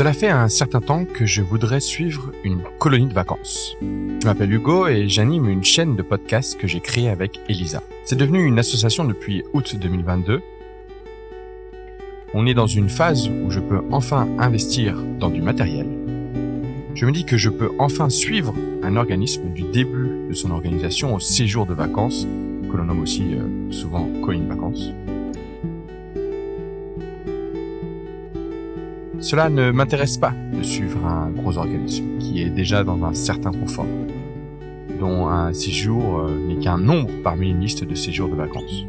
Cela fait un certain temps que je voudrais suivre une colonie de vacances. Je m'appelle Hugo et j'anime une chaîne de podcast que j'ai créée avec Elisa. C'est devenu une association depuis août 2022. On est dans une phase où je peux enfin investir dans du matériel. Je me dis que je peux enfin suivre un organisme du début de son organisation au séjour de vacances, que l'on nomme aussi euh, souvent colonie de vacances. Cela ne m'intéresse pas de suivre un gros organisme qui est déjà dans un certain confort, dont un séjour euh, n'est qu'un nombre parmi une liste de séjours de vacances.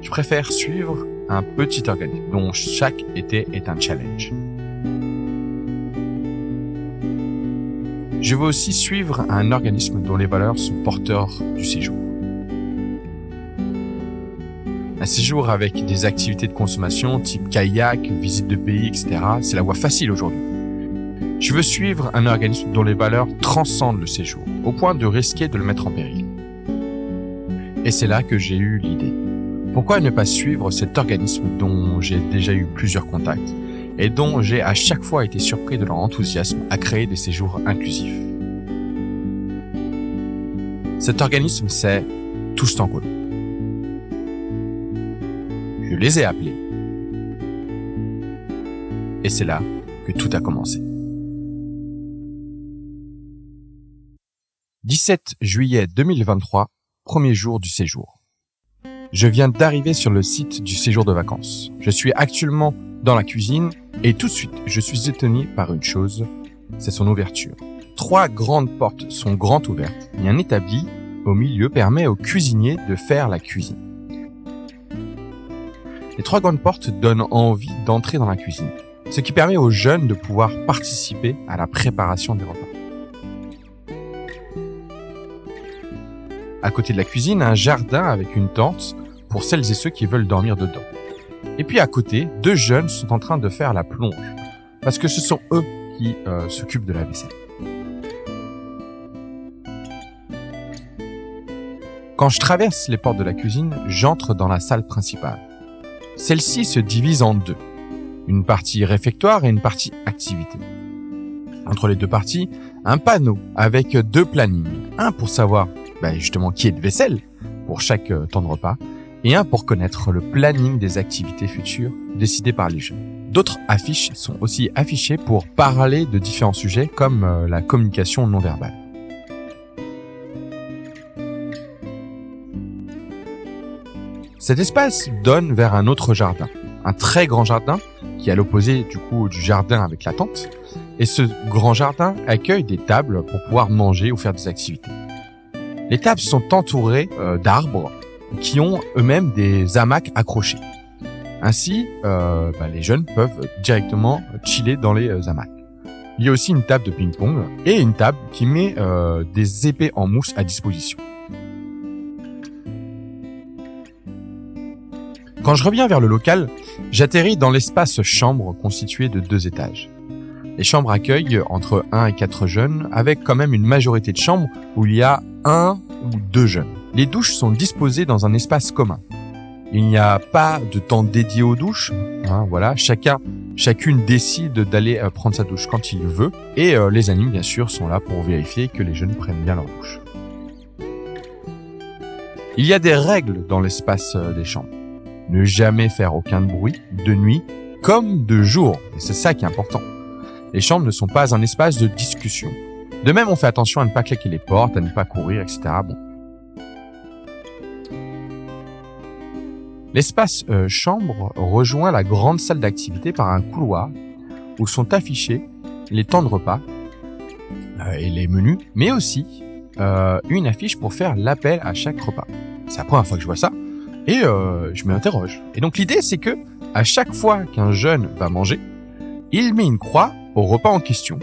Je préfère suivre un petit organisme dont chaque été est un challenge. Je veux aussi suivre un organisme dont les valeurs sont porteurs du séjour. Un séjour avec des activités de consommation type kayak, visite de pays, etc. C'est la voie facile aujourd'hui. Je veux suivre un organisme dont les valeurs transcendent le séjour, au point de risquer de le mettre en péril. Et c'est là que j'ai eu l'idée. Pourquoi ne pas suivre cet organisme dont j'ai déjà eu plusieurs contacts et dont j'ai à chaque fois été surpris de leur enthousiasme à créer des séjours inclusifs? Cet organisme, c'est Tous. Je les ai appelés. Et c'est là que tout a commencé. 17 juillet 2023, premier jour du séjour. Je viens d'arriver sur le site du séjour de vacances. Je suis actuellement dans la cuisine et tout de suite, je suis étonné par une chose, c'est son ouverture. Trois grandes portes sont grandes ouvertes et un établi au milieu permet aux cuisiniers de faire la cuisine. Les trois grandes portes donnent envie d'entrer dans la cuisine, ce qui permet aux jeunes de pouvoir participer à la préparation des repas. À côté de la cuisine, un jardin avec une tente pour celles et ceux qui veulent dormir dedans. Et puis à côté, deux jeunes sont en train de faire la plonge, parce que ce sont eux qui euh, s'occupent de la vaisselle. Quand je traverse les portes de la cuisine, j'entre dans la salle principale. Celle-ci se divise en deux. Une partie réfectoire et une partie activité. Entre les deux parties, un panneau avec deux plannings. Un pour savoir bah, justement qui est de vaisselle pour chaque euh, temps de repas et un pour connaître le planning des activités futures décidées par les jeunes. D'autres affiches sont aussi affichées pour parler de différents sujets comme euh, la communication non verbale. Cet espace donne vers un autre jardin, un très grand jardin qui est à l'opposé du coup du jardin avec la tente. Et ce grand jardin accueille des tables pour pouvoir manger ou faire des activités. Les tables sont entourées euh, d'arbres qui ont eux-mêmes des hamacs accrochés. Ainsi, euh, bah, les jeunes peuvent directement chiller dans les euh, hamacs. Il y a aussi une table de ping-pong et une table qui met des épées en mousse à disposition. Quand je reviens vers le local, j'atterris dans l'espace chambre constitué de deux étages. Les chambres accueillent entre 1 et 4 jeunes, avec quand même une majorité de chambres où il y a un ou deux jeunes. Les douches sont disposées dans un espace commun. Il n'y a pas de temps dédié aux douches. Hein, voilà, chacun, chacune décide d'aller euh, prendre sa douche quand il veut. Et euh, les animes, bien sûr, sont là pour vérifier que les jeunes prennent bien leur douche. Il y a des règles dans l'espace euh, des chambres ne jamais faire aucun bruit de nuit comme de jour. C'est ça qui est important. Les chambres ne sont pas un espace de discussion. De même, on fait attention à ne pas claquer les portes, à ne pas courir, etc. Bon. L'espace euh, chambre rejoint la grande salle d'activité par un couloir où sont affichés les temps de repas euh, et les menus, mais aussi euh, une affiche pour faire l'appel à chaque repas. C'est la première fois que je vois ça. Et euh, je m'interroge. Et donc l'idée, c'est que à chaque fois qu'un jeune va manger, il met une croix au repas en question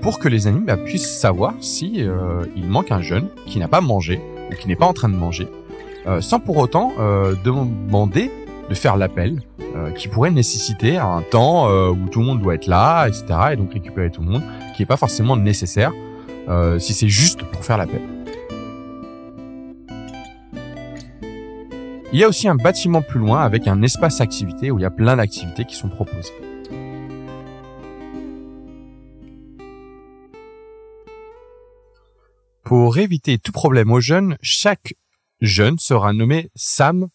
pour que les animaux bah, puissent savoir si euh, il manque un jeune qui n'a pas mangé ou qui n'est pas en train de manger, euh, sans pour autant demander de faire l'appel qui pourrait nécessiter un temps où tout le monde doit être là, etc. Et donc récupérer tout le monde, qui n'est pas forcément nécessaire si c'est juste pour faire l'appel. Il y a aussi un bâtiment plus loin avec un espace activité où il y a plein d'activités qui sont proposées. Pour éviter tout problème aux jeunes, chaque jeune sera nommé Sam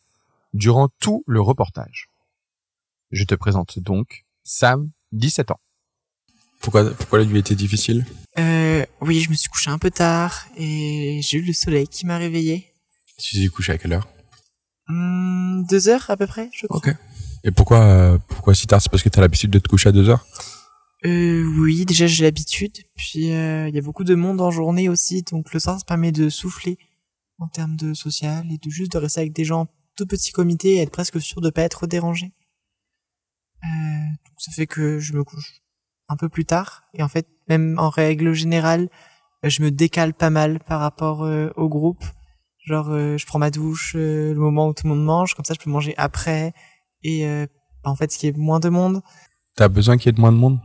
durant tout le reportage. Je te présente donc Sam, 17 ans. Pourquoi, pourquoi la nuit était difficile? Euh, Oui, je me suis couché un peu tard et j'ai eu le soleil qui m'a réveillé. Tu t'es couché à quelle heure? Hmm, Deux heures à peu près, je crois. Ok. Et pourquoi, euh, pourquoi si tard? C'est parce que t'as l'habitude de te coucher à deux heures? Euh, Oui, déjà j'ai l'habitude. Puis euh, il y a beaucoup de monde en journée aussi, donc le soir ça permet de souffler en termes de social et de juste de rester avec des gens tout petits comités et être presque sûr de pas être dérangé. Euh, donc ça fait que je me couche un peu plus tard et en fait même en règle générale je me décale pas mal par rapport euh, au groupe genre je prends ma douche le moment où tout le monde mange comme ça je peux manger après et bah, en fait ce qui est moins de monde. T'as besoin qu'il y ait de moins de monde?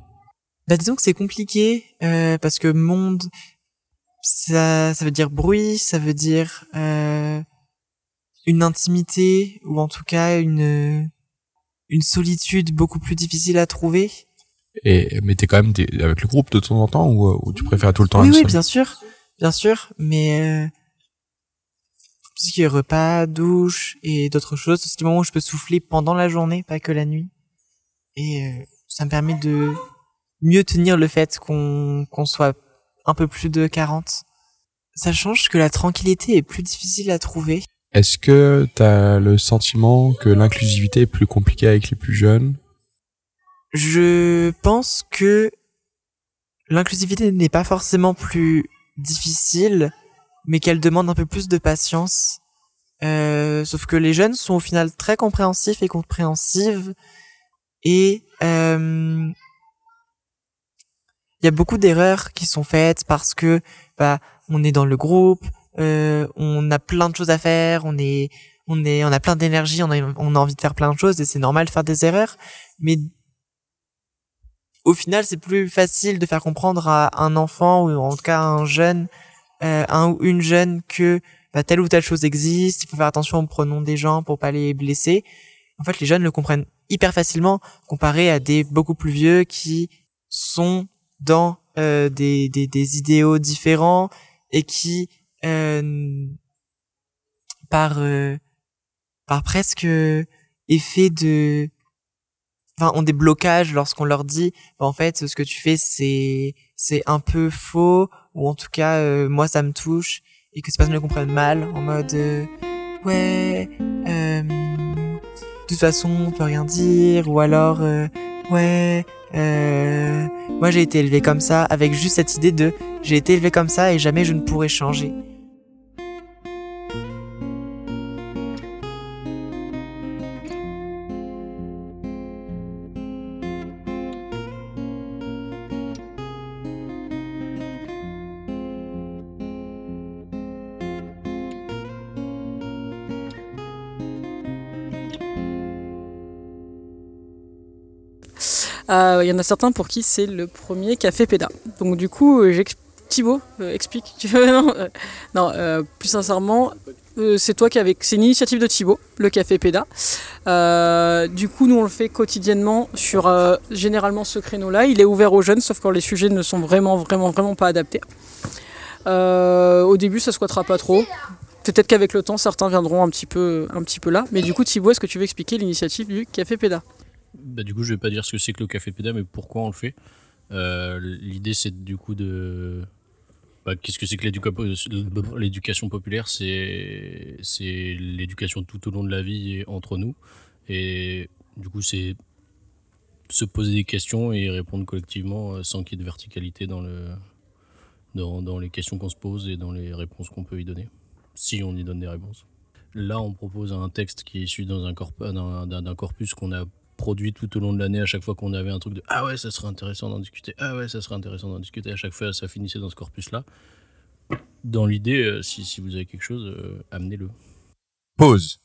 Bah disons que c'est compliqué euh, parce que monde ça ça veut dire bruit, ça veut dire euh, une intimité ou en tout cas une une solitude beaucoup plus difficile à trouver. Et mais t'es quand même avec le groupe de temps en temps ou, ou tu préfères tout le temps Oui oui bien sûr, bien sûr, mais euh, ce qui est repas, douche et d'autres choses, c'est le moment où je peux souffler pendant la journée, pas que la nuit. Et euh, ça me permet de mieux tenir le fait qu'on qu'on soit un peu plus de 40. Ça change que la tranquillité est plus difficile à trouver. Est-ce que tu as le sentiment que l'inclusivité est plus compliquée avec les plus jeunes? Je pense que l'inclusivité n'est pas forcément plus difficile, mais qu'elle demande un peu plus de patience. Euh, sauf que les jeunes sont au final très compréhensifs et compréhensives et euh, il y a beaucoup d'erreurs qui sont faites parce que bah on est dans le groupe, euh, on a plein de choses à faire, on est on est on a plein d'énergie, on a on a envie de faire plein de choses et c'est normal de faire des erreurs, mais au final c'est plus facile de faire comprendre à un enfant ou en tout cas à un jeune euh, un ou une jeune que bah, telle ou telle chose existe, il faut faire attention aux pronoms des gens pour pas les blesser. En fait, les jeunes le comprennent hyper facilement comparé à des beaucoup plus vieux qui sont dans euh, des, des, des, idéaux différents et qui euh, par euh, par presque effet de enfin ont des blocages lorsqu'on leur dit bah, en fait ce que tu fais c'est c'est un peu faux ou en tout cas euh, moi ça me touche et que ces personnes le comprennent mal en mode euh, ouais de toute façon on peut rien dire ou alors ouais euh, moi j'ai été élevé comme ça, avec juste cette idée de j'ai été élevé comme ça et jamais je ne pourrai changer. Il y en a certains pour qui c'est le premier café péda. Donc du coup, euh, Thibaut, euh, explique. non, plus sincèrement, c'est toi qui avec, c'est une initiative de Thibaut, le café péda. du coup, nous on le fait quotidiennement sur généralement ce créneau-là. Il est ouvert aux jeunes, sauf quand les sujets ne sont vraiment, vraiment, vraiment pas adaptés. au début, ça squattera pas trop. Peut-être qu'avec le temps, certains viendront un petit peu, un petit peu là. Mais du coup, Thibaut, est-ce que tu veux expliquer l'initiative du café péda? Bah, du coup, je vais pas dire ce que c'est que le café péda, mais pourquoi on le fait. Euh, l'idée, c'est du coup de. Bah, qu'est-ce que c'est que l'éducation populaire? C'est l'éducation tout au long de la vie et entre nous. Et du coup, c'est se poser des questions et répondre collectivement euh, sans qu'il y ait de verticalité dans, le, dans, dans les questions qu'on se pose et dans les réponses qu'on peut y donner, si on y donne des réponses. Là, on propose un texte qui est issu d'un corpus qu'on a produit tout au long de l'année à chaque fois qu'on avait un truc de ah ouais ça serait intéressant d'en discuter ah ouais ça serait intéressant d'en discuter à chaque fois ça finissait dans ce corpus là dans l'idée euh, si, si, vous avez quelque chose euh, amenez-le. Pause.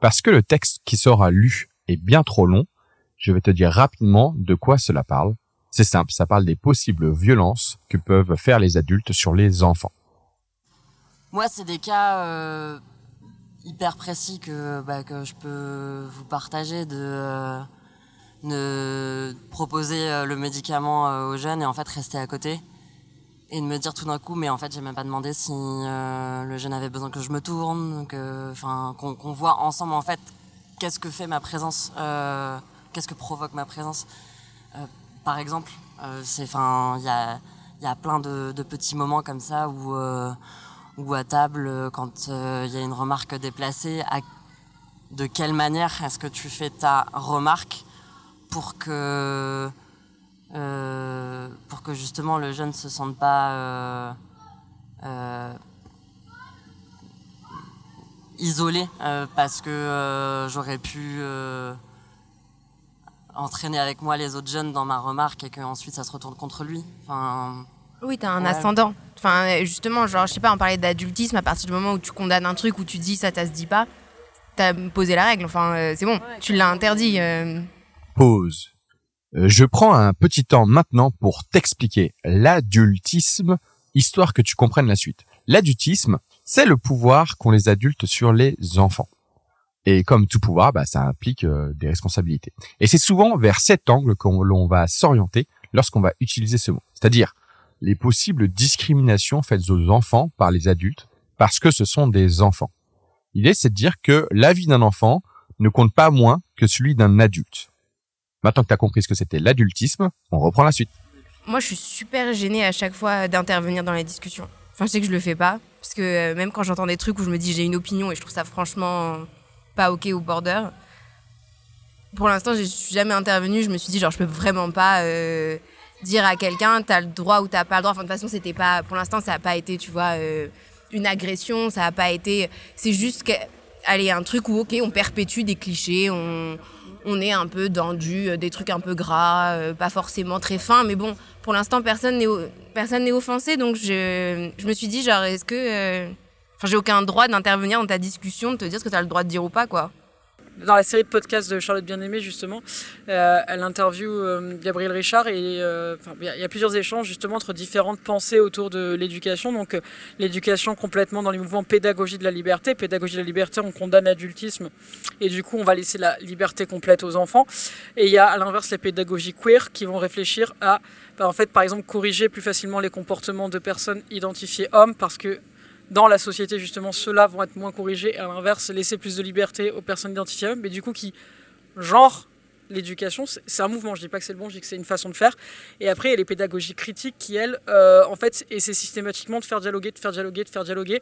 Parce que le texte qui sera lu est bien trop long je vais te dire rapidement de quoi cela parle. C'est simple ça parle des possibles violences que peuvent faire les adultes sur les enfants. Moi c'est des cas euh, hyper précis que, bah, que je peux vous partager de euh, ne proposer euh, le médicament euh, aux jeunes et en fait rester à côté et de me dire tout d'un coup mais en fait j'ai même pas demandé si le jeune avait besoin que je me tourne que enfin qu'on voit ensemble en fait qu'est-ce que fait ma présence qu'est-ce que provoque ma présence. Par exemple c'est enfin il y a y a plein de, de, petits moments comme ça où ou à table euh, quand euh, il y a une remarque déplacée, de quelle manière est-ce que tu fais ta remarque pour que euh, pour que justement le jeune ne se sente pas isolé parce que j'aurais pu entraîner avec moi les autres jeunes dans ma remarque et qu'ensuite ça se retourne contre lui? Oui, t'as un ascendant. Enfin, justement, genre, je sais pas, on parlait d'adultisme, à partir du moment où tu condamnes un truc, où tu dis ça, ça se dit pas, t'as posé la règle. Enfin, euh, c'est bon, tu l'as interdit. Euh. Pause. Euh, je prends un petit temps maintenant pour t'expliquer l'adultisme, histoire que tu comprennes la suite. L'adultisme, c'est le pouvoir qu'ont les adultes sur les enfants. Et comme tout pouvoir, bah, ça implique des responsabilités. Et c'est souvent vers cet angle que l'on va s'orienter lorsqu'on va utiliser ce mot. C'est-à-dire les possibles discriminations faites aux enfants par les adultes parce que ce sont des enfants. L'idée, c'est de dire que la vie d'un enfant ne compte pas moins que celui d'un adulte. Maintenant que tu as compris ce que c'était l'adultisme, on reprend la suite. Moi, je suis super gênée à chaque fois d'intervenir dans les discussions. Enfin, je sais que je le fais pas, parce que euh, même quand j'entends des trucs où je me dis j'ai une opinion et je trouve ça franchement pas ok au border, pour l'instant, je suis jamais intervenue. Je me suis dit genre je peux vraiment pas euh, dire à quelqu'un t'as le droit ou t'as pas le droit. Enfin, de toute façon, c'était pas, pour l'instant, ça n'a pas été, tu vois, euh, une agression, ça n'a pas été. C'est juste que, allez, un truc où, ok, on perpétue des clichés, on, on est un peu dans euh, des trucs un peu gras, euh, pas forcément très fins, mais bon, pour l'instant, personne n'est, personne n'est offensé, donc je, je me suis dit, genre, est-ce que. Enfin, j'ai aucun droit d'intervenir dans ta discussion, de te dire ce que tu as le droit de dire ou pas, quoi dans la série de podcasts de Charlotte Bien-Aimée, justement, euh, elle interviewe euh, Gabriel Richard et euh, il y, a plusieurs échanges justement entre différentes pensées autour de l'éducation. Donc l'éducation complètement dans les mouvements pédagogie de la liberté. Pédagogie de la liberté, on condamne l'adultisme et du coup on va laisser la liberté complète aux enfants. Et il y a à l'inverse les pédagogies queer qui vont réfléchir à, bah, en fait, par exemple, corriger plus facilement les comportements de personnes identifiées hommes parce que dans la société, justement, ceux-là vont être moins corrigés. Et à l'inverse, laisser plus de liberté aux personnes identifiées, mais du coup, qui genre l'éducation, c'est un mouvement. Je dis pas que c'est le bon, je dis que c'est une façon de faire. Et après, il y a les pédagogies critiques qui, elles, euh, en fait, essaient systématiquement de faire dialoguer, de faire dialoguer, de faire dialoguer,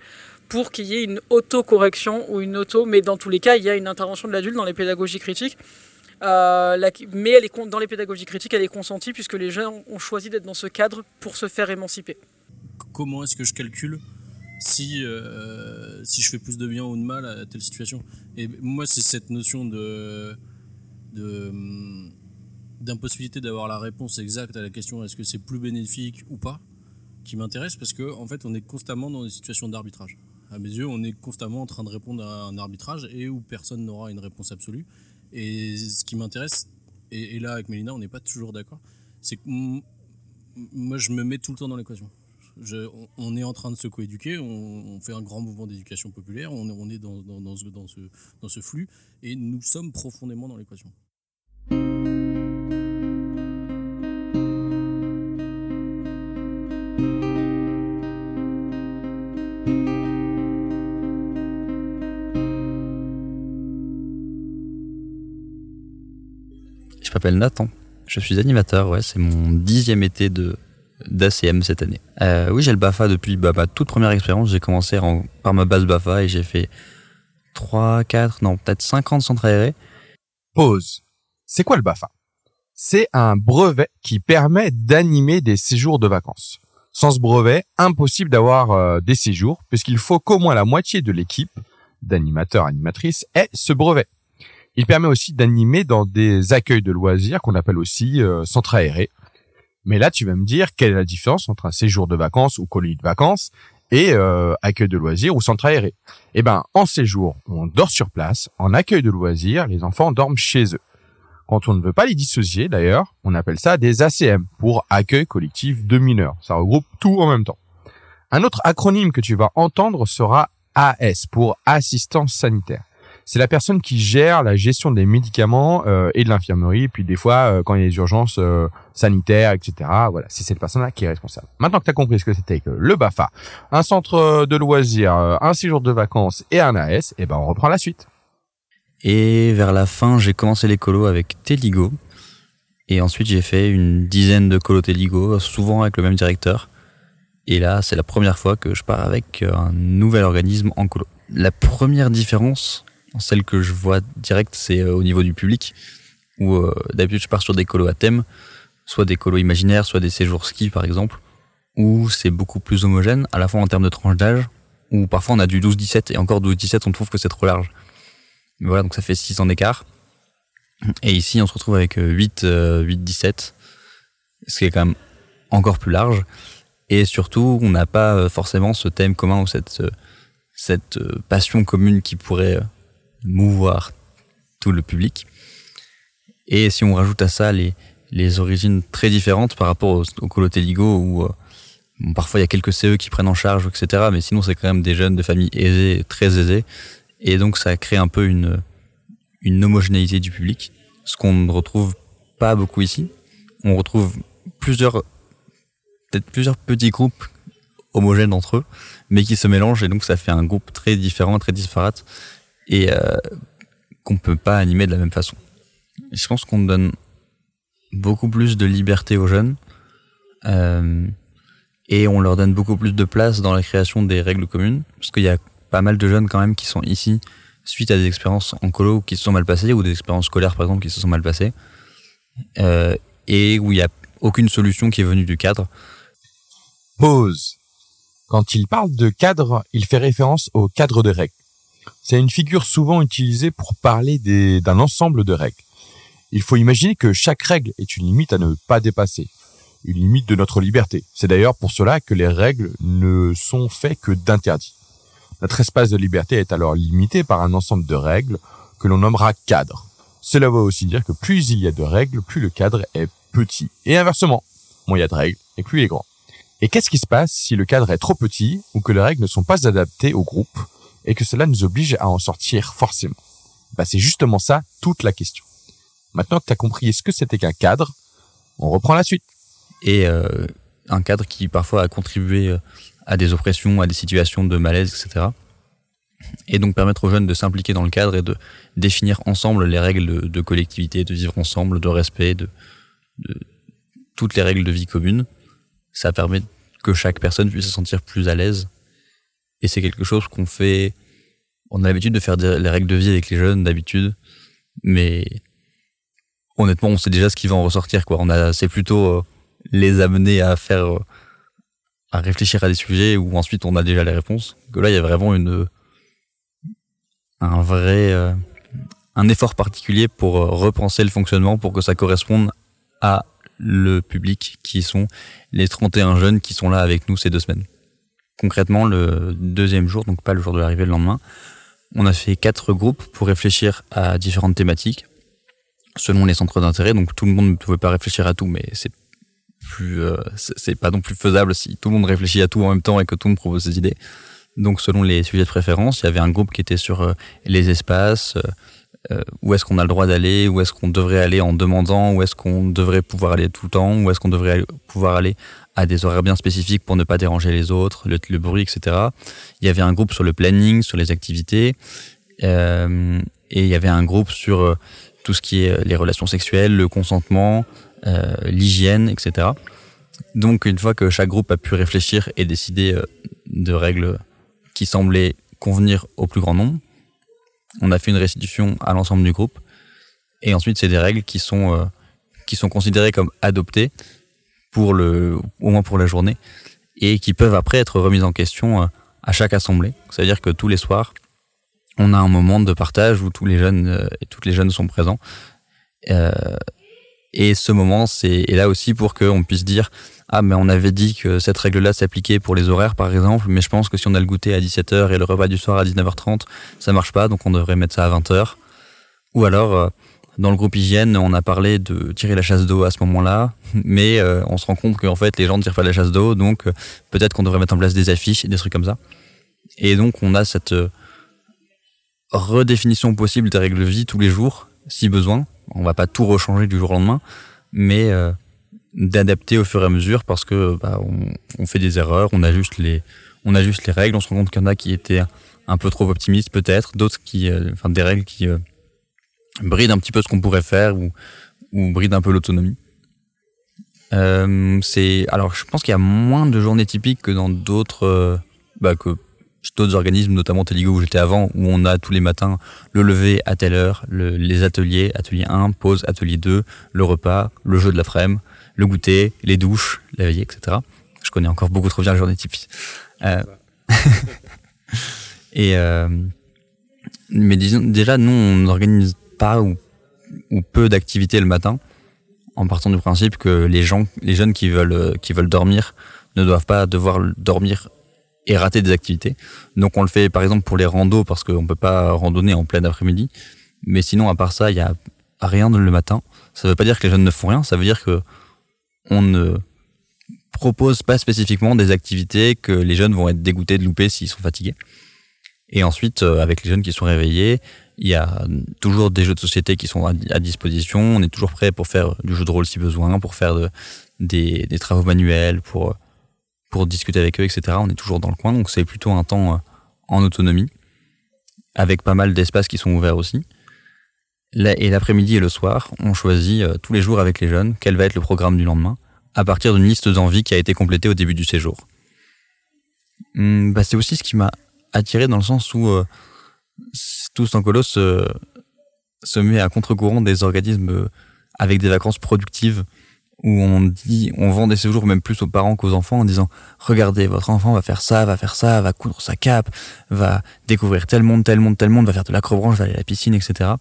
pour qu'il y ait une auto-correction ou une auto. Mais dans tous les cas, il y a une intervention de l'adulte dans les pédagogies critiques. Euh, mais elle est, dans les pédagogies critiques, elle est consentie puisque les jeunes ont choisi d'être dans ce cadre pour se faire émanciper. Comment est-ce que je calcule si, euh, si je fais plus de bien ou de mal à telle situation. Et moi, c'est cette notion de, de d'impossibilité d'avoir la réponse exacte à la question est-ce que c'est plus bénéfique ou pas qui m'intéresse parce que en fait on est constamment dans des situations d'arbitrage. À mes yeux, on est constamment en train de répondre à un arbitrage et où personne n'aura une réponse absolue. Et ce qui m'intéresse, et, et, là avec Mélina, on n'est pas toujours d'accord, c'est que moi je me mets tout le temps dans l'équation on, est en train de se coéduquer, on, fait un grand mouvement d'éducation populaire, on, est dans, dans, ce, dans, ce, flux, et nous sommes profondément dans l'équation. Je m'appelle Nathan. Je suis animateur, ouais, c'est mon dixième été de, d'ACM cette année. Euh, oui, j'ai le BAFA depuis bah, ma toute première expérience. J'ai commencé par ma base BAFA et j'ai fait 3, 4, non, peut-être 50 centres aérés. Pause. C'est quoi le BAFA? C'est un brevet qui permet d'animer des séjours de vacances. Sans ce brevet, impossible d'avoir euh, des séjours puisqu'il faut qu'au moins la moitié de l'équipe d'animateurs animatrices ait ce brevet. Il permet aussi d'animer dans des accueils de loisirs qu'on appelle aussi euh, centres aérés mais là, tu vas me dire quelle est la différence entre un séjour de vacances ou colonie de vacances et euh, accueil de loisirs ou centre aéré. Eh ben, en séjour, on dort sur place. En accueil de loisirs, les enfants dorment chez eux. Quand on ne veut pas les dissocier, d'ailleurs, on appelle ça des ACM pour accueil collectif de mineurs. Ça regroupe tout en même temps. Un autre acronyme que tu vas entendre sera AS pour assistance sanitaire. C'est la personne qui gère la gestion des médicaments euh, et de l'infirmerie, puis des fois euh, quand il y a des urgences euh, sanitaires, etc. Voilà, c'est cette personne-là qui est responsable. Maintenant que tu as compris ce que c'était que le BAFA, un centre de loisirs, un séjour de vacances et un AS, et ben on reprend la suite. Et vers la fin, j'ai commencé les colos avec Téligo. Et ensuite, j'ai fait une dizaine de colos Téligo, souvent avec le même directeur. Et là, c'est la première fois que je pars avec un nouvel organisme en colo. La première différence, celle que je vois direct, c'est euh, au niveau du public, où euh, d'habitude je pars sur des colos à thème, soit des colos imaginaires, soit des séjours ski par exemple, où c'est beaucoup plus homogène, à la fois en termes de tranche d'âge, où parfois on a du 12-17 et encore 12-17 on trouve que c'est trop large. Mais voilà, donc ça fait 6 ans d'écart. Et ici on se retrouve avec 8, 8-17, ce qui est quand même encore plus large. Et surtout, on n'a pas euh, forcément ce thème commun ou cette, cette passion commune qui pourrait mouvoir tout le public. Et si on rajoute à ça les, les origines très différentes par rapport au, au Colotéligo où euh, parfois il y a quelques CE qui prennent en charge, etc. Mais sinon c'est quand même des jeunes de familles aisées, très aisées. Et donc ça crée un peu une, une homogénéité du public, ce qu'on ne retrouve pas beaucoup ici. On retrouve plusieurs, peut-être plusieurs petits groupes homogènes entre eux, mais qui se mélangent et donc ça fait un groupe très différent, très disparate et euh, qu'on peut pas animer de la même façon. je pense qu'on donne beaucoup plus de liberté aux jeunes euh, et on leur donne beaucoup plus de place dans la création des règles communes parce qu'il y a pas mal de jeunes quand même qui sont ici suite à des expériences en colo qui se sont mal passées ou des expériences scolaires par exemple qui se sont mal passées euh, et où il n'y a aucune solution qui est venue du cadre. Pause. Quand il parle de cadre, il fait référence au cadre de règles. C'est une figure souvent utilisée pour parler d'un ensemble de règles. Il faut imaginer que chaque règle est une limite à ne pas dépasser, une limite de notre liberté. C'est d'ailleurs pour cela que les règles ne sont faites que d'interdits. Notre espace de liberté est alors limité par un ensemble de règles que l'on nommera cadre. Cela veut aussi dire que plus il y a de règles, plus le cadre est petit. Et inversement, moins il y a de règles, et plus il est grand. Et qu'est-ce qui se passe si le cadre est trop petit ou que les règles ne sont pas adaptées au groupe? Et que cela nous oblige à en sortir forcément bah, C'est justement ça toute la question. Maintenant que tu as compris ce que c'était qu'un cadre, on reprend la suite. Et euh, un cadre qui parfois a contribué euh, à des oppressions, à des situations de malaise, etc. Et donc permettre aux jeunes de s'impliquer dans le cadre et de définir ensemble les règles de collectivité, de vivre ensemble, de respect, de, de toutes les règles de vie commune. Ça permet que chaque personne puisse se sentir plus à l'aise et c'est quelque chose qu'on fait. On a l'habitude de faire les règles de vie avec les jeunes d'habitude, mais honnêtement, on sait déjà ce qui va en ressortir. Quoi. On a, c'est plutôt euh, les amener à faire, euh, à réfléchir à des sujets où ensuite on a déjà les réponses. Que là, il y a vraiment une, un vrai, euh, un effort particulier pour repenser le fonctionnement pour que ça corresponde à le public qui sont les 31 jeunes qui sont là avec nous ces deux semaines concrètement le deuxième jour, donc pas le jour de l'arrivée le lendemain, on a fait quatre groupes pour réfléchir à différentes thématiques selon les centres d'intérêt. Donc tout le monde ne pouvait pas réfléchir à tout, mais c'est plus, euh, c'est pas non plus faisable si tout le monde réfléchit à tout en même temps et que tout le monde propose ses idées. Donc selon les sujets de préférence, il y avait un groupe qui était sur euh, les espaces, euh, où est-ce qu'on a le droit d'aller, où est-ce qu'on devrait aller en demandant, où est-ce qu'on devrait pouvoir aller tout le temps, où est-ce qu'on devrait pouvoir aller à des horaires bien spécifiques pour ne pas déranger les autres, le, bruit, etc. Il y avait un groupe sur le planning, sur les activités, euh, et il y avait un groupe sur euh, tout ce qui est euh, les relations sexuelles, le consentement, l'hygiène, etc. Donc une fois que chaque groupe a pu réfléchir et décider de règles qui semblaient convenir au plus grand nombre, on a fait une restitution à l'ensemble du groupe. Et ensuite, c'est des règles qui sont, qui sont considérées comme adoptées pour au moins pour la journée, et qui peuvent après être remises en question euh, à chaque assemblée. C'est-à-dire que tous les soirs, on a un moment de partage où tous les jeunes euh, et toutes les jeunes sont présents. Euh, et ce moment, c'est là aussi pour qu'on puisse dire ah mais on avait dit que cette règle-là s'appliquait pour les horaires par exemple, mais je pense que si on a le goûter à 17h et le repas du soir à 19h30, ça marche pas, donc on devrait mettre ça à 20h. Ou alors dans le groupe hygiène, on a parlé de tirer la chasse d'eau à ce moment-là, mais euh, on se rend compte qu'en fait les gens ne tirent pas la chasse d'eau, donc euh, peut-être qu'on devrait mettre en place des affiches et des trucs comme ça. Et donc, on a cette euh, redéfinition possible des règles de vie tous les jours, si besoin. On va pas tout rechanger du jour au lendemain, mais euh, d'adapter au fur et à mesure parce que bah, on, on, fait des erreurs, on ajuste les, on ajuste les règles, on se rend compte qu'il y en a qui étaient un peu trop optimistes peut-être, d'autres qui, euh, enfin des règles qui brident un petit peu ce qu'on pourrait faire ou, brident un peu l'autonomie. Euh, c'est alors je pense qu'il y a moins de journées typiques que dans d'autres euh, bah, que d'autres organismes, notamment Teligo où j'étais avant, où on a tous les matins le lever à telle heure, le, les ateliers, atelier 1, pause, atelier 2, le repas, le jeu de l'après-midi, le goûter, les douches, la veillée, etc. Je connais encore beaucoup trop bien la journée typique. Euh... et euh... mais disons, déjà, nous, on n'organise pas ou, peu d'activités le matin, en partant du principe que les gens, les jeunes qui veulent, qui veulent dormir, ne doivent pas devoir dormir et rater des activités. Donc on le fait par exemple pour les randos parce qu'on peut pas randonner en plein après-midi. Mais sinon, à part ça, il y a rien le matin. Ça veut pas dire que les jeunes ne font rien. Ça veut dire que on ne propose pas spécifiquement des activités que les jeunes vont être dégoûtés de louper s'ils sont fatigués. Et ensuite, euh, avec les jeunes qui sont réveillés, il y a toujours des jeux de société qui sont à, disposition. On est toujours prêt pour faire du jeu de rôle si besoin, pour faire de, des, des travaux manuels, pour pour discuter avec eux, etc. On est toujours dans le coin, donc c'est plutôt un temps euh, en autonomie, avec pas mal d'espaces qui sont ouverts aussi. Et l'après-midi et le soir, on choisit euh, tous les jours avec les jeunes quel va être le programme du lendemain, à partir d'une liste d'envies qui a été complétée au début du séjour. Hum, bah, c'est aussi ce qui m'a attiré dans le sens où euh, Tous en Colo se, se met à contre-courant des organismes euh, avec des vacances productives où on dit, on vend des séjours même plus aux parents qu'aux enfants en disant, regardez, votre enfant va faire ça, va faire ça, va coudre sa cape, va découvrir tel monde, tel monde, tel monde, va faire de l'acrobranche, va aller à la piscine, etc.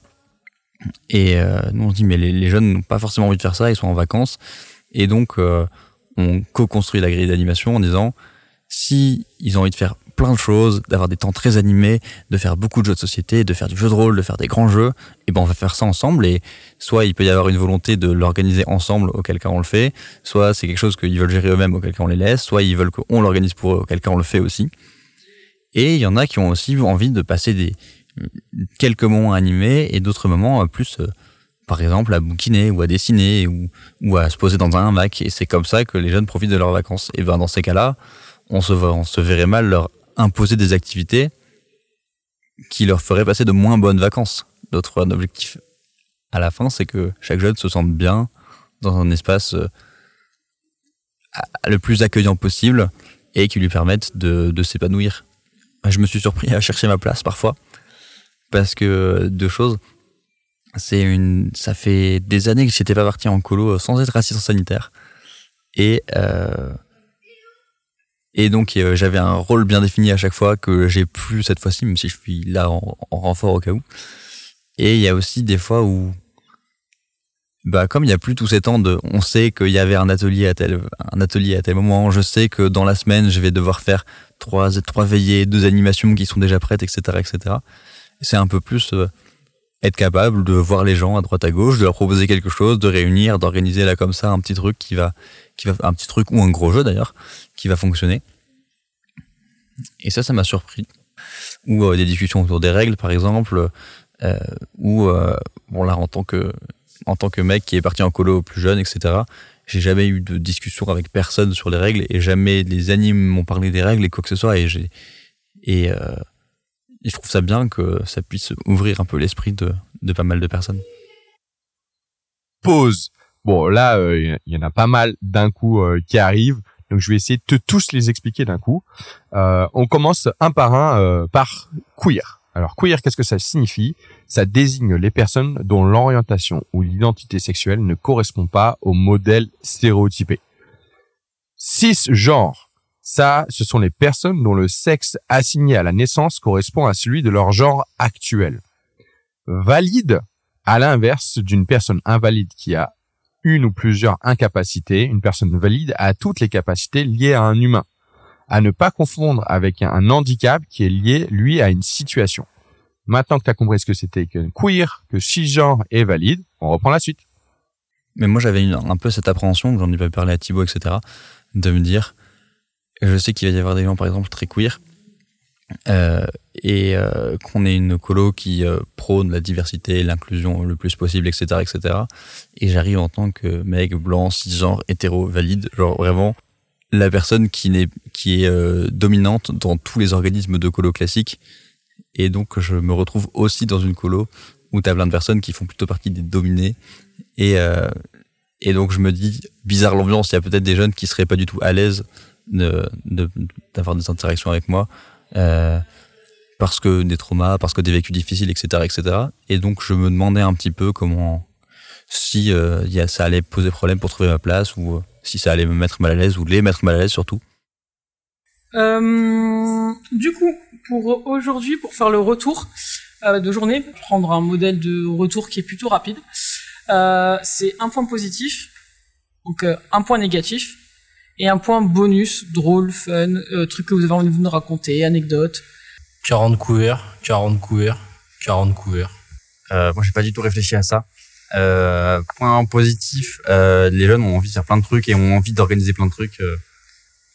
Et euh, nous on dit, mais les, jeunes n'ont pas forcément envie de faire ça, ils sont en vacances. Et donc, euh, on co-construit la grille d'animation en disant, si ils ont envie de faire plein de choses, d'avoir des temps très animés, de faire beaucoup de jeux de société, de faire du jeu de rôle, de faire des grands jeux, et ben on va faire ça ensemble et soit il peut y avoir une volonté de l'organiser ensemble auquel cas on le fait, soit c'est quelque chose qu'ils veulent gérer eux-mêmes auquel cas on les laisse, soit ils veulent qu'on l'organise pour eux auquel cas on le fait aussi. Et il y en a qui ont aussi envie de passer des quelques moments animés et d'autres moments plus euh, par exemple à bouquiner ou à dessiner ou, ou à se poser dans un hamac et c'est comme ça que les jeunes profitent de leurs vacances. Et ben dans ces cas-là, on se, on se verrait mal leur imposer des activités qui leur feraient passer de moins bonnes vacances. Notre objectif à la fin, c'est que chaque jeune se sente bien dans un espace euh, le plus accueillant possible et qui lui permette de, s'épanouir. Je me suis surpris à chercher ma place parfois parce que deux choses. C'est une, ça fait des années que j'étais pas parti en colo sans être assistant sanitaire et euh, et donc euh, j'avais un rôle bien défini à chaque fois que j'ai plus cette fois-ci, même si je suis là en, en, renfort au cas où. Et il y a aussi des fois où, bah comme il y a plus tous ces temps de, on sait qu'il y avait un atelier à tel un atelier à tel moment, je sais que dans la semaine je vais devoir faire trois trois veillées, deux animations qui sont déjà prêtes, etc., etc. C'est un peu plus euh, être capable de voir les gens à droite à gauche, de leur proposer quelque chose, de réunir, d'organiser là comme ça un petit truc qui va qui va un petit truc ou un gros jeu d'ailleurs qui va fonctionner. Et ça, ça m'a surpris. Ou euh, des discussions autour des règles, par exemple, euh, ou euh, bon là en tant que en tant que mec qui est parti en colo plus jeune, etc. J'ai jamais eu de discussion avec personne sur les règles et jamais les animes m'ont parlé des règles et quoi que ce soit. Et j'ai et, je trouve ça bien que ça puisse ouvrir un peu l'esprit de, de pas mal de personnes. Pause. Bon, là, il y en a pas mal d'un coup qui arrivent. Donc, je vais essayer de tous les expliquer d'un coup. Euh, on commence un par un euh, par queer. Alors, queer, qu'est-ce que ça signifie? Ça désigne les personnes dont l'orientation ou l'identité sexuelle ne correspond pas au modèle stéréotypé. Cisgenre, ça, ce sont les personnes dont le sexe assigné à la naissance correspond à celui de leur genre actuel. Valide, à l'inverse d'une personne invalide qui a une ou plusieurs incapacités, une personne valide a toutes les capacités liées à un humain. À ne pas confondre avec un handicap qui est lié, lui, à une situation. Maintenant que tu as compris ce que c'était que queer, que cisgenre et valide, on reprend la suite. Mais moi, j'avais un peu cette appréhension, j'en ai pas parlé à Thibaut, etc., de me dire, je sais qu'il va y avoir des gens, par exemple, très queer, euh, et euh, qu'on ait une colo qui euh, prône la diversité, l'inclusion le plus possible, etc., etc. Et j'arrive en tant que mec blanc, cisgenre, hétéro, valide, genre vraiment la personne qui n'est qui est dominante dans tous les organismes de colo classiques. Et donc je me retrouve aussi dans une colo où t'as plein de personnes qui font plutôt partie des dominés. Et et donc je me dis bizarre l'ambiance. Il y a peut-être des jeunes qui seraient pas du tout à l'aise de de- d'avoir des interactions avec moi. Euh, parce que des traumas, parce que des vécus difficiles, etc., etc. Et donc je me demandais un petit peu comment, si euh, ça allait poser problème pour trouver ma place ou euh, si ça allait me mettre mal à l'aise ou les mettre mal à l'aise surtout. Du coup, pour aujourd'hui, pour faire le retour de journée, prendre un modèle de retour qui est plutôt rapide, c'est un point positif, donc un point négatif, et un point bonus, drôle, fun, euh, truc que vous avez envie de nous raconter, anecdote. 40 couverts, 40 couverts, 40 couverts. Euh, moi, j'ai pas du tout réfléchi à ça. Euh, point positif, euh, les jeunes ont envie de faire plein de trucs et ont envie d'organiser plein de trucs. Euh,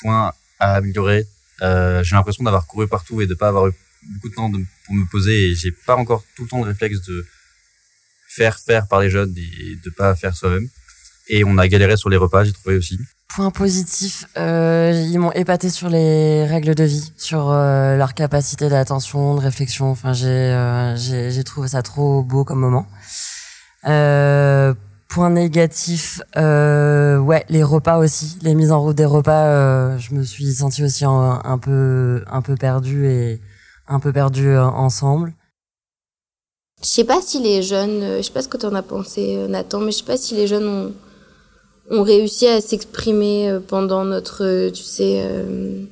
point à améliorer, euh, j'ai l'impression d'avoir couru partout et de pas avoir eu beaucoup de temps de- pour me poser et j'ai pas encore tout le temps le réflexe de faire faire par les jeunes et de pas faire soi-même. Et on a galéré sur les repas, j'ai trouvé aussi. Point positif, euh, ils m'ont épaté sur les règles de vie, sur euh, leur capacité d'attention, de réflexion. Enfin, j'ai euh, j'ai trouvé ça trop beau comme moment. Euh, point négatif, euh, ouais, les repas aussi, les mises en route des repas. euh, je me suis sentie aussi un peu un peu perdue et un peu perdue ensemble. Je sais pas si les jeunes, je sais pas ce que t'en as pensé Nathan, mais je sais pas si les jeunes ont, ont réussi à s'exprimer euh, pendant notre, euh, tu sais, euh,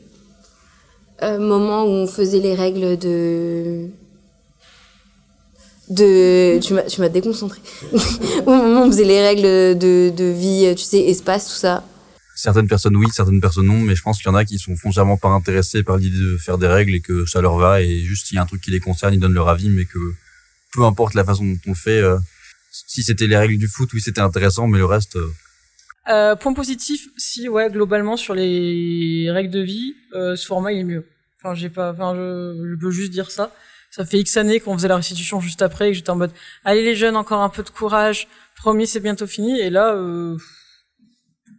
moment où on faisait les règles de de tu m'as déconcentré au moment où on faisait les règles de vie tu sais espace tout ça. Certaines personnes oui, certaines personnes non, mais je pense qu'il y en a qui sont foncièrement pas intéressés par l'idée de faire des règles et que ça leur va et juste il y a un truc qui les concerne, ils donnent leur avis, mais que peu importe la façon dont on fait, si c'était les règles du foot, oui c'était intéressant, mais le reste, Euh, point positif, si ouais, globalement sur les règles de vie, euh, ce format il est mieux. Enfin, j'ai pas, enfin, je, je peux juste dire ça. Ça fait X années qu'on faisait la restitution juste après et que j'étais en mode, allez les jeunes, encore un peu de courage. Promis, c'est bientôt fini. Et là, euh,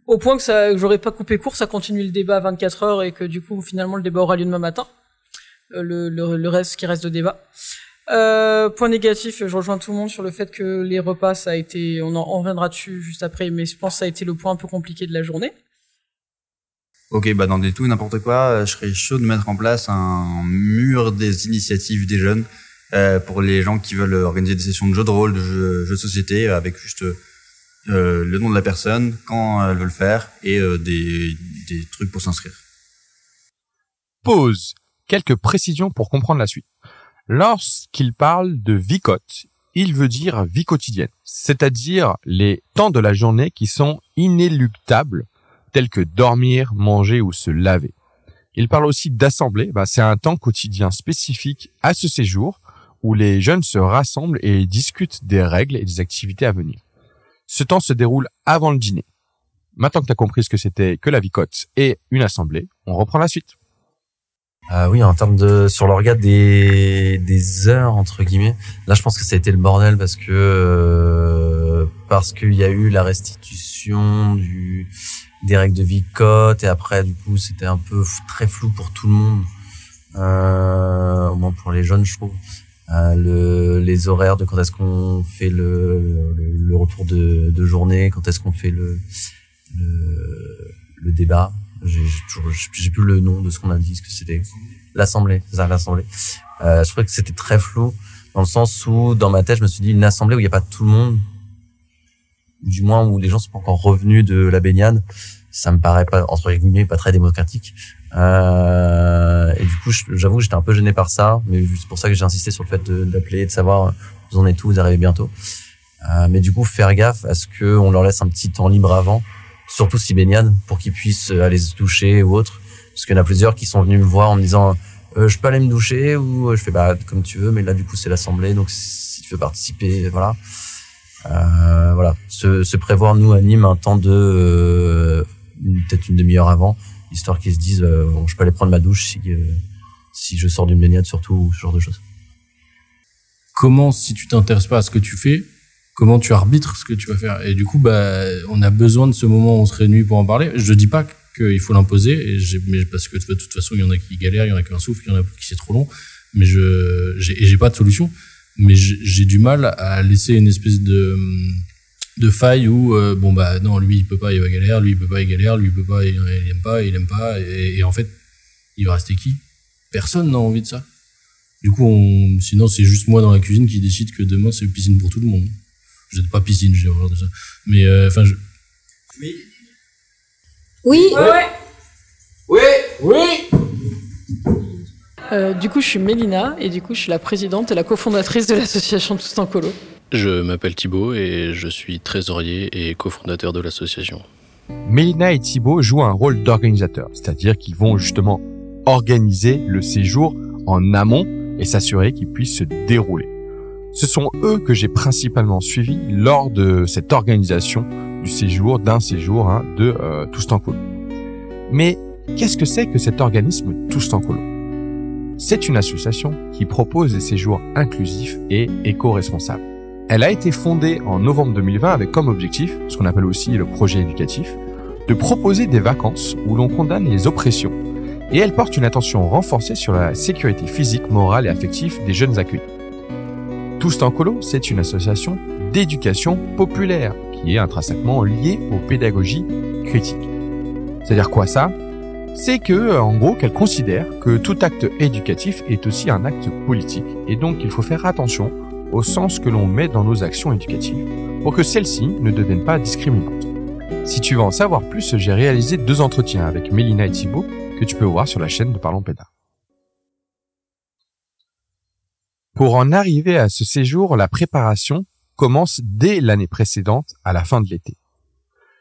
au point que ça, que j'aurais pas coupé court, ça continue le débat à 24 heures et que du coup, finalement, le débat aura lieu demain matin. Euh, le, le, le reste qui reste de débat. Euh, point négatif, je rejoins tout le monde sur le fait que les repas, ça a été, on en on reviendra dessus juste après, mais je pense que ça a été le point un peu compliqué de la journée. ok, bah dans des tout et n'importe quoi, euh, je serais chaud de mettre en place un mur des initiatives des jeunes euh, pour les gens qui veulent organiser des sessions de jeux de rôle, de jeux, jeux de société, euh, avec juste euh, le nom de la personne, quand elle veut le faire et euh, des, des trucs pour s'inscrire. Pause. Quelques précisions pour comprendre la suite. Lorsqu'il parle de vicote, il veut dire vie quotidienne, c'est-à-dire les temps de la journée qui sont inéluctables, tels que dormir, manger ou se laver. Il parle aussi d'assemblée, bah, c'est un temps quotidien spécifique à ce séjour où les jeunes se rassemblent et discutent des règles et des activités à venir. Ce temps se déroule avant le dîner. Maintenant que tu as compris ce que c'était que la vicote et une assemblée, on reprend la suite. Ah oui, en termes de sur l'orga des des heures entre guillemets. Là, je pense que ça a été le bordel parce que euh, parce qu'il y a eu la restitution du des règles de Vicote et après du coup c'était un peu très flou pour tout le monde, euh, au moins pour les jeunes, je trouve. Euh, le, les horaires de quand est-ce qu'on fait le, le, retour de, de journée, quand est-ce qu'on fait le, le débat. J'ai j'ai plus le nom de ce qu'on a dit, ce que c'était. L'assemblée, ça, l'assemblée. Euh, je trouvais que c'était très flou, dans le sens où, dans ma tête, je me suis dit, une assemblée où il n'y a pas tout le monde, du moins où les gens sont pas encore revenus de la baignade, ça me paraît pas, entre guillemets, pas très démocratique. Euh, et du coup, j'avoue, que j'étais un peu gêné par ça, mais c'est pour ça que j'ai insisté sur le fait de- d'appeler, de savoir, euh, vous en êtes où, vous arrivez bientôt. Euh, mais du coup, faire gaffe à ce qu'on leur laisse un petit temps libre avant, surtout si baignade, pour qu'ils puissent aller se doucher ou autre. Parce qu'il y en a plusieurs qui sont venus me voir en me disant, euh, je peux aller me doucher ou euh, je fais bah comme tu veux, mais là du coup c'est l'assemblée, donc si tu veux participer, voilà. Euh, voilà, se, se prévoir nous à Nîmes un temps de euh, peut-être une demi-heure avant, histoire qu'ils se disent, euh, bon, je peux aller prendre ma douche si euh, si je sors d'une baignade surtout, ou ce genre de choses. Comment, si tu t'intéresses pas à ce que tu fais, comment tu arbitres ce que tu vas faire Et du coup, bah, on a besoin de ce moment où on se réunit pour en parler. Je dis pas qu'il faut l'imposer, mais parce que de toute façon, il y en a qui galèrent, il y en a qui un souffle, il y en a qui c'est trop long. Mais je, j'ai, pas de solution. Mais j'ai du mal à laisser une espèce de, de faille où, euh, bon, bah, non, lui, il peut pas, il va galère, lui, il peut pas, il galère, lui, il peut pas, il, il aime pas, il aime pas. Et, en fait, il va rester qui? Personne n'a envie de ça. Du coup, on, sinon, c'est juste moi dans la cuisine qui décide que demain, c'est piscine pour tout le monde. Je pas piscine, j'ai horreur de ça. Mais, euh, enfin, je, Oui. Oui Oui Euh, du coup, je suis Mélina et du coup, je suis la présidente et la cofondatrice de l'association Tous en Colo. Je m'appelle Thibaut et je suis trésorier et cofondateur de l'association. Mélina et Thibaut jouent un rôle d'organisateur, c'est-à-dire qu'ils vont justement organiser le séjour en amont et s'assurer qu'il puisse se dérouler. Ce sont eux que j'ai principalement suivis lors de cette organisation du séjour, d'un séjour hein, de euh, Tous en Colo. Mais qu'est-ce que c'est que cet organisme Tous en Colo C'est une association qui propose des séjours inclusifs et éco-responsables. Elle a été fondée en novembre 2020 avec comme objectif, ce qu'on appelle aussi le projet éducatif, de proposer des vacances où l'on condamne les oppressions et elle porte une attention renforcée sur la sécurité physique, morale et affective des jeunes accueillis. Tous en colo, c'est une association d'éducation populaire qui est intrinsèquement liée aux pédagogies critiques. C'est-à-dire quoi ça? C'est que, euh, en gros, qu'elle considère que tout acte éducatif est aussi un acte politique et donc il faut faire attention au sens que l'on met dans nos actions éducatives pour que celles-ci ne deviennent pas discriminantes. Si tu veux en savoir plus, j'ai réalisé deux entretiens avec Mélina et Thibaut que tu peux voir sur la chaîne de Parlons Pédard. Pour en arriver à ce séjour, la préparation commence dès l'année précédente à la fin de l'été.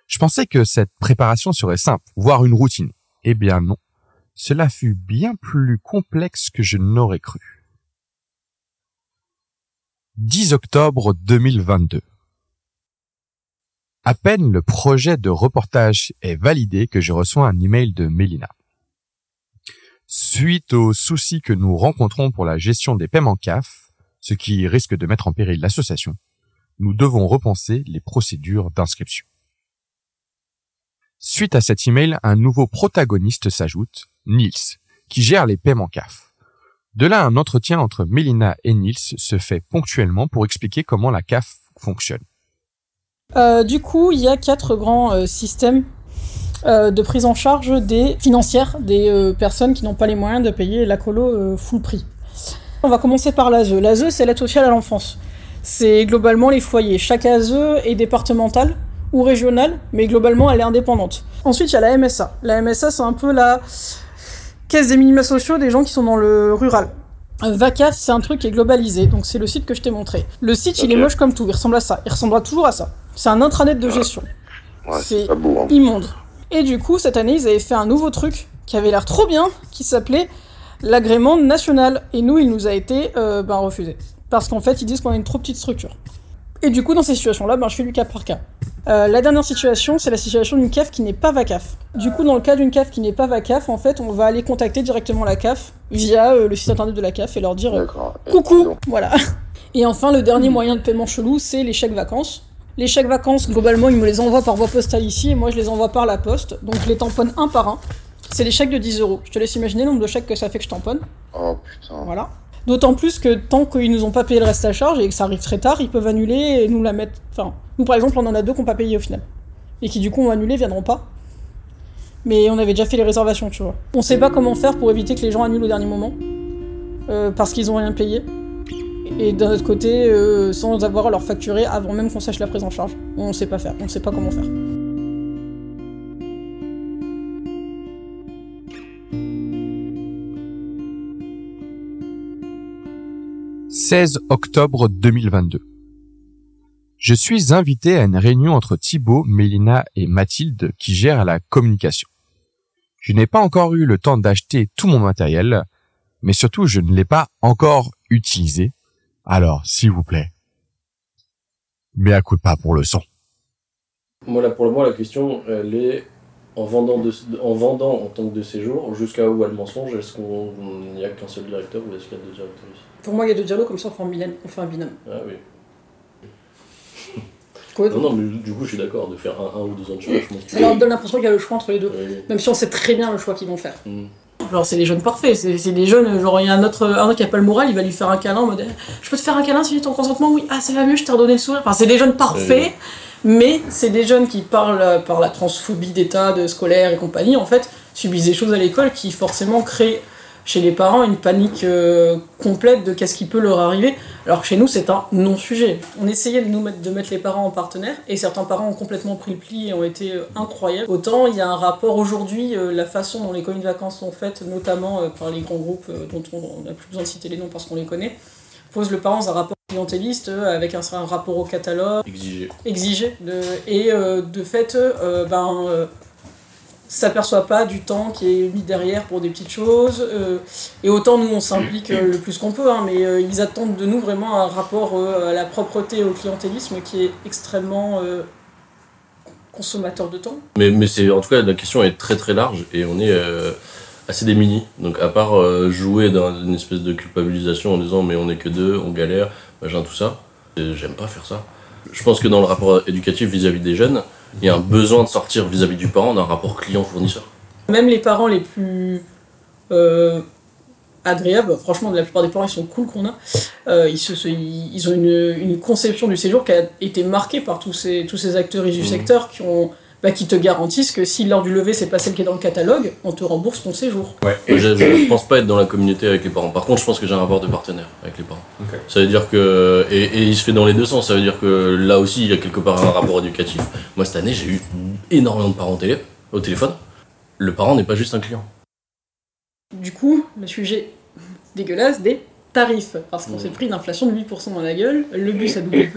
Je pensais que cette préparation serait simple, voire une routine. Eh bien non, cela fut bien plus complexe que je n'aurais cru. 10 octobre 2022. À peine le projet de reportage est validé que je reçois un email de Mélina. Suite aux soucis que nous rencontrons pour la gestion des paiements CAF, ce qui risque de mettre en péril l'association, nous devons repenser les procédures d'inscription. Suite à cet email, un nouveau protagoniste s'ajoute, Nils, qui gère les paiements CAF. De là, un entretien entre Mélina et Nils se fait ponctuellement pour expliquer comment la CAF fonctionne. Euh, du coup, il y a quatre grands euh, systèmes euh, de prise en charge des financières des euh, personnes qui n'ont pas les moyens de payer la colo euh, full prix. On va commencer par l'ASE. L'ASE, c'est l'aide sociale à l'enfance. C'est globalement les foyers. Chaque ASE est départementale ou régionale, mais globalement, elle est indépendante. Ensuite, il y a la MSA. La MSA, c'est un peu la caisse des minima sociaux des gens qui sont dans le rural. VACAF, c'est un truc qui est globalisé, donc c'est le site que je t'ai montré. Le site, il est moche comme tout, il ressemble à ça. Il ressemblera toujours à ça. C'est un intranet de gestion. Ouais, c'est. Hein. immonde. Et du coup, cette année, ils avaient fait un nouveau truc qui avait l'air trop bien, qui s'appelait l'agrément national. Et nous, il nous a été euh, ben, refusé. Parce qu'en fait, ils disent qu'on a une trop petite structure. Et du coup, dans ces situations-là, ben, je fais du cas par cas. Euh, la dernière situation, c'est la situation d'une CAF qui n'est pas VACAF. Du coup, dans le cas d'une CAF qui n'est pas VACAF, en fait, on va aller contacter directement la CAF via euh, le site internet de la CAF et leur dire coucou, voilà. Et enfin, le dernier moyen de paiement chelou, c'est les chèques vacances. Les chèques vacances, globalement, ils me les envoient par voie postale ici et moi je les envoie par la poste. Donc je les tamponne un par un. C'est des chèques de 10 euros. Je te laisse imaginer le nombre de chèques que ça fait que je tamponne. Oh putain. Voilà. D'autant plus que tant qu'ils nous ont pas payé le reste à charge et que ça arrive très tard, ils peuvent annuler et nous la mettre. Enfin, nous par exemple, on en a deux qui n'ont pas payé au final. Et qui du coup ont annulé, viendront pas. Mais on avait déjà fait les réservations, tu vois. On sait pas comment faire pour éviter que les gens annulent au dernier moment. euh, parce qu'ils ont rien payé. Et d'un autre côté, euh, sans avoir à leur facturer avant même qu'on sache la prise en charge. On sait pas faire, on sait pas comment faire. 16 octobre 2022. Je suis invité à une réunion entre Thibaut, Mélina et Mathilde qui gèrent la communication. Je n'ai pas encore eu le temps d'acheter tout mon matériel, mais surtout je ne l'ai pas encore utilisé. Alors, s'il vous plaît, mais à coup pas pour le son. Moi, là, pour le moment, la question, elle est en vendant, de, en vendant en tant que de séjour, jusqu'à où va le mensonge Est-ce qu'on il n'y a qu'un seul directeur ou est-ce qu'il y a deux directeurs ici? Pour moi, il y a deux dialogues, comme ça on fait un binôme. On fait un binôme. Ah oui. Quoi? Non, non, mais du coup, je suis d'accord de faire un, un ou deux ans de choix. Je leur donne l'impression qu'il y a le choix entre les deux. Oui. Même si on sait très bien le choix qu'ils vont faire. Mm. Genre, c'est des jeunes parfaits. C'est des jeunes, genre, il y a un autre, un autre qui a pas le moral, il va lui faire un câlin en mode Je peux te faire un câlin si j'ai ton consentement Oui, ah, ça va mieux, je t'ai redonné le sourire. Enfin, c'est des jeunes parfaits, mais c'est des jeunes qui parlent par la transphobie d'état, de scolaire et compagnie, en fait, subissent des choses à l'école qui forcément créent chez les parents une panique euh, complète de qu'est-ce qui peut leur arriver. Alors que chez nous, c'est un non-sujet. On essayait de nous mettre, de mettre les parents en partenaire, et certains parents ont complètement pris le pli et ont été euh, incroyables. Autant il y a un rapport aujourd'hui, euh, la façon dont les colonies de vacances sont faites, notamment par les grands groupes dont on n'a plus besoin de citer les noms parce qu'on les connaît, pose le parent dans un rapport clientéliste avec un, rapport au catalogue Exigé. exigé de, et de fait ben s'aperçoit pas du temps qui est mis derrière pour des petites choses euh, et autant nous on s'implique euh, le plus qu'on peut hein, mais euh, ils attendent de nous vraiment un rapport à la propreté et au clientélisme qui est extrêmement consommateur de temps Mais, mais c'est en tout cas la question est très très large et on est assez démunis. Donc à part jouer dans une espèce de culpabilisation en disant mais on est que deux, on galère, machin tout ça, j'aime pas faire ça. Je pense que dans le rapport éducatif vis-à-vis des jeunes, il y a un besoin de sortir vis-à-vis du parent d'un rapport client-fournisseur. Même les parents les plus euh, agréables, franchement, la plupart des parents ils sont cool qu'on a, euh, ils, se, se- ils, ont une, une conception du séjour qui a été marquée par tous ces, tous ces acteurs du Mhm. secteur qui, ont, bah, qui te garantissent que si l'heure du lever c'est pas celle qui est dans le catalogue, on te rembourse ton séjour. Ouais. Je, je pense pas être dans la communauté avec les parents. Par contre, je pense que j'ai un rapport de partenaire avec les parents. Ça veut dire que. Et, et il se fait dans les deux sens. Ça veut dire que là aussi, il y a quelque part un rapport éducatif. Moi, cette année, j'ai eu énormément de parents au, télé, au téléphone. Le parent n'est pas juste un client. Du coup, le sujet dégueulasse des tarifs, parce qu'on s'est pris une inflation de 8% dans la gueule, le bus a doublé.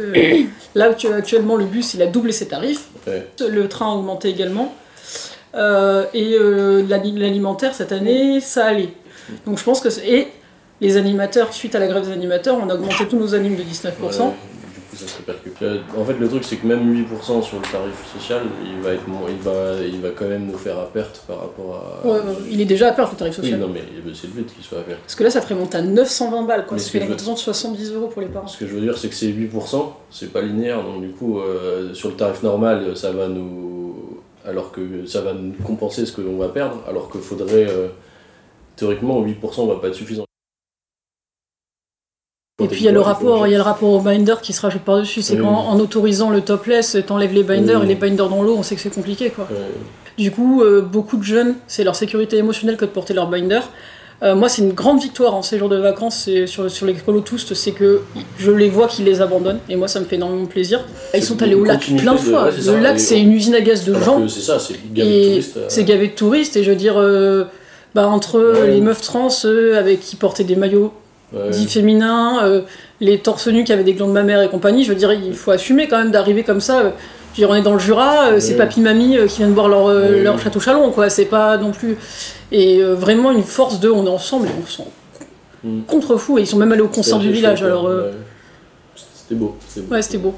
Là actu- actuellement, le bus il a doublé ses tarifs, Ouais. le train a augmenté également, Euh, et euh, l'ali- l'alimentaire cette année, ça allait. Donc je pense que et les animateurs, suite à la grève des animateurs, on a augmenté tous nos animes de 19%. Ouais, du coup, ça se répercute. Euh, En fait, le truc, c'est que même 8% sur le tarif social, il va, être, il, va, il va quand même nous faire à perte par rapport à. Ouais, ouais, il est déjà à perte le tarif social. Oui, non, mais c'est le but qu'il soit à perte. Parce que là, ça ferait monter à 920 balles, quoi. Ça fait que la veux- de 70 euros pour les parents. Ce que je veux dire, c'est que c'est 8%, c'est pas linéaire, donc du coup, euh, sur le tarif normal, ça va nous. Alors que ça va nous compenser ce que l'on va perdre, alors qu'il faudrait. euh, théoriquement, 8% va pas être suffisant. Et puis il y a le rapport, il y a le rapport au binder qui se rajoute par-dessus. C'est Oui, qu'en oui. autorisant le topless, t'enlèves les binders Oui. et les binders dans l'eau, on sait que c'est compliqué quoi. Du coup, euh, beaucoup de jeunes, c'est leur sécurité émotionnelle que de porter leur binder. Euh, moi, c'est une grande victoire en séjour de vacances sur, sur les Toast, c'est que je les vois qu'ils les abandonnent, et moi, ça me fait énormément plaisir. Ils sont allés au lac plein de fois. ouais, le lac, c'est une usine à gaz de gens. c'est ça, c'est gavé de touristes, euh. C'est gavé de touristes, et je veux dire, bah, entre Ouais. les meufs trans avec qui portaient des maillots Ouais. dits féminins, euh, les torse nus qui avaient des glandes mammaires et compagnie, je veux dire, il faut assumer quand même d'arriver comme ça. je veux dire, on est dans le Jura, euh, c'est papy mamie euh, qui viennent boire leur, euh, leur château chalon, quoi. C'est pas non plus. Et vraiment une force de on est ensemble et on se sent Mm. contre fou. Et ils sont même allés au concert du village, alors. ouais. C'était beau. c'était beau. Ouais, c'était beau.